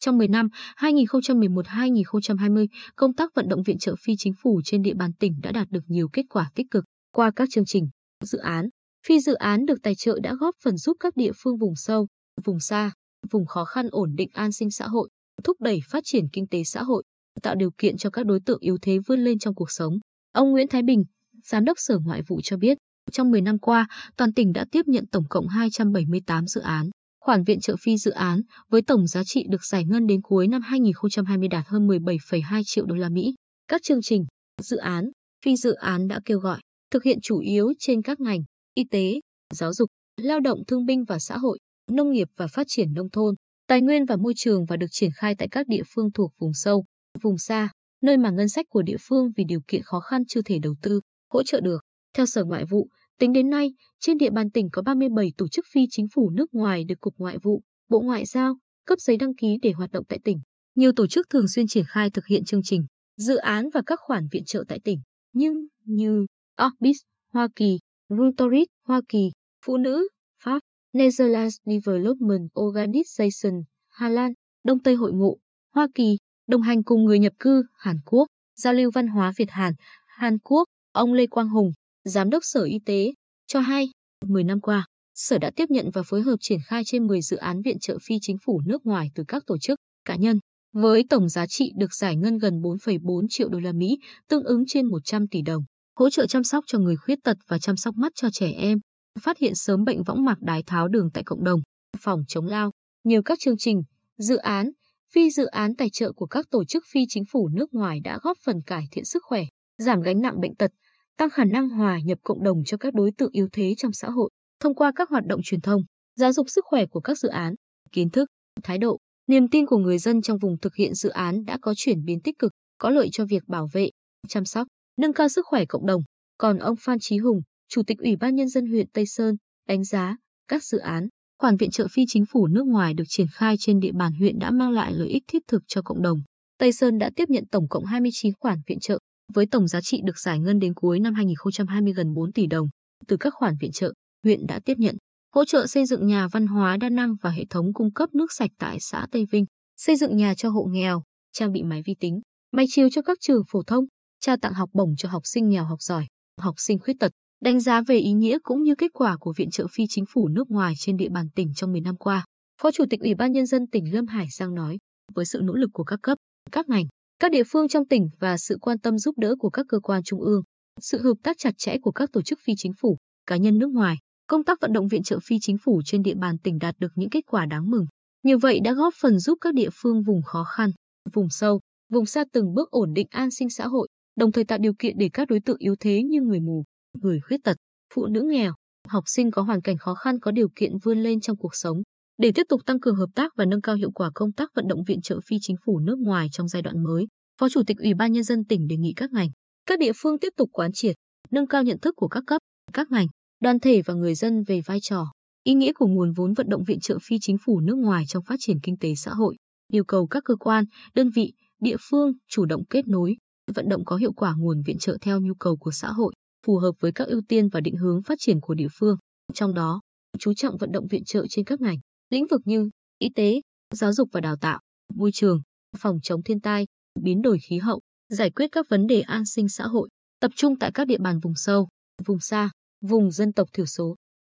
Trong 10 năm 2011-2020, công tác vận động viện trợ phi chính phủ trên địa bàn tỉnh đã đạt được nhiều kết quả tích cực qua các chương trình, dự án. Phi dự án được tài trợ đã góp phần giúp các địa phương vùng sâu, vùng xa, vùng khó khăn ổn định an sinh xã hội, thúc đẩy phát triển kinh tế xã hội, tạo điều kiện cho các đối tượng yếu thế vươn lên trong cuộc sống. Ông Nguyễn Thái Bình, Giám đốc Sở Ngoại vụ cho biết, trong 10 năm qua, toàn tỉnh đã tiếp nhận tổng cộng 278 dự án. Khoản viện trợ phi dự án với tổng giá trị được giải ngân đến cuối năm 2020 đạt hơn 17,2 triệu đô la Mỹ. Các chương trình, dự án, phi dự án đã kêu gọi thực hiện chủ yếu trên các ngành y tế, giáo dục, lao động thương binh và xã hội, nông nghiệp và phát triển nông thôn, tài nguyên và môi trường và được triển khai tại các địa phương thuộc vùng sâu, vùng xa, nơi mà ngân sách của địa phương vì điều kiện khó khăn chưa thể đầu tư, hỗ trợ được. Theo Sở Ngoại vụ, tính đến nay, trên địa bàn tỉnh có 37 tổ chức phi chính phủ nước ngoài được Cục Ngoại vụ, Bộ Ngoại giao cấp giấy đăng ký để hoạt động tại tỉnh. Nhiều tổ chức thường xuyên triển khai thực hiện chương trình, dự án và các khoản viện trợ tại tỉnh, nhưng như Orbis, Hoa Kỳ, Rotary, Hoa Kỳ, Phụ nữ, Pháp, Netherlands Development Organization, Hà Lan, Đông Tây Hội ngộ, Hoa Kỳ, đồng hành cùng người nhập cư, Hàn Quốc, giao lưu văn hóa Việt Hàn, Hàn Quốc, ông Lê Quang Hùng, Giám đốc Sở Y tế, cho hay, 10 năm qua, Sở đã tiếp nhận và phối hợp triển khai trên 10 dự án viện trợ phi chính phủ nước ngoài từ các tổ chức, cá nhân, với tổng giá trị được giải ngân gần 4,4 triệu đô la Mỹ, tương ứng trên 100 tỷ đồng, hỗ trợ chăm sóc cho người khuyết tật và chăm sóc mắt cho trẻ em, phát hiện sớm bệnh võng mạc đái tháo đường tại cộng đồng, phòng chống lao, nhiều các chương trình, dự án, phi dự án tài trợ của các tổ chức phi chính phủ nước ngoài đã góp phần cải thiện sức khỏe, giảm gánh nặng bệnh tật, tăng khả năng hòa nhập cộng đồng cho các đối tượng yếu thế trong xã hội thông qua các hoạt động truyền thông, giáo dục sức khỏe của các dự án, kiến thức, thái độ, niềm tin của người dân trong vùng thực hiện dự án đã có chuyển biến tích cực, có lợi cho việc bảo vệ, chăm sóc, nâng cao sức khỏe cộng đồng. Còn ông Phan Chí Hùng, Chủ tịch Ủy ban Nhân dân huyện Tây Sơn, đánh giá các dự án, khoản viện trợ phi chính phủ nước ngoài được triển khai trên địa bàn huyện đã mang lại lợi ích thiết thực cho cộng đồng. Tây Sơn đã tiếp nhận tổng cộng 29 khoản viện trợ, với tổng giá trị được giải ngân đến cuối năm 2020 gần 4 tỷ đồng. Từ các khoản viện trợ, huyện đã tiếp nhận hỗ trợ xây dựng nhà văn hóa đa năng và hệ thống cung cấp nước sạch tại xã Tây Vinh, xây dựng nhà cho hộ nghèo, trang bị máy vi tính, máy chiếu cho các trường phổ thông, trao tặng học bổng cho học sinh nghèo học giỏi, học sinh khuyết tật, đánh giá về ý nghĩa cũng như kết quả của viện trợ phi chính phủ nước ngoài trên địa bàn tỉnh trong 10 năm qua. Phó Chủ tịch Ủy ban Nhân dân tỉnh Lâm Hải Giang nói, với sự nỗ lực của các cấp, các ngành, các địa phương trong tỉnh và sự quan tâm giúp đỡ của các cơ quan trung ương, sự hợp tác chặt chẽ của các tổ chức phi chính phủ, cá nhân nước ngoài, công tác vận động viện trợ phi chính phủ trên địa bàn tỉnh đạt được những kết quả đáng mừng. Như vậy đã góp phần giúp các địa phương vùng khó khăn, vùng sâu, vùng xa từng bước ổn định an sinh xã hội, đồng thời tạo điều kiện để các đối tượng yếu thế như người mù, người khuyết tật, phụ nữ nghèo, học sinh có hoàn cảnh khó khăn có điều kiện vươn lên trong cuộc sống. Để tiếp tục tăng cường hợp tác và nâng cao hiệu quả công tác vận động viện trợ phi chính phủ nước ngoài trong giai đoạn mới, Phó Chủ tịch Ủy ban Nhân dân tỉnh đề nghị các ngành, các địa phương tiếp tục quán triệt, nâng cao nhận thức của các cấp, các ngành, đoàn thể và người dân về vai trò, ý nghĩa của nguồn vốn vận động viện trợ phi chính phủ nước ngoài trong phát triển kinh tế xã hội, yêu cầu các cơ quan, đơn vị, địa phương chủ động kết nối, vận động có hiệu quả nguồn viện trợ theo nhu cầu của xã hội, phù hợp với các ưu tiên và định hướng phát triển của địa phương. Trong đó, chú trọng vận động viện trợ trên các ngành, lĩnh vực như y tế, giáo dục và đào tạo, môi trường, phòng chống thiên tai, biến đổi khí hậu, giải quyết các vấn đề an sinh xã hội, tập trung tại các địa bàn vùng sâu, vùng xa, vùng dân tộc thiểu số.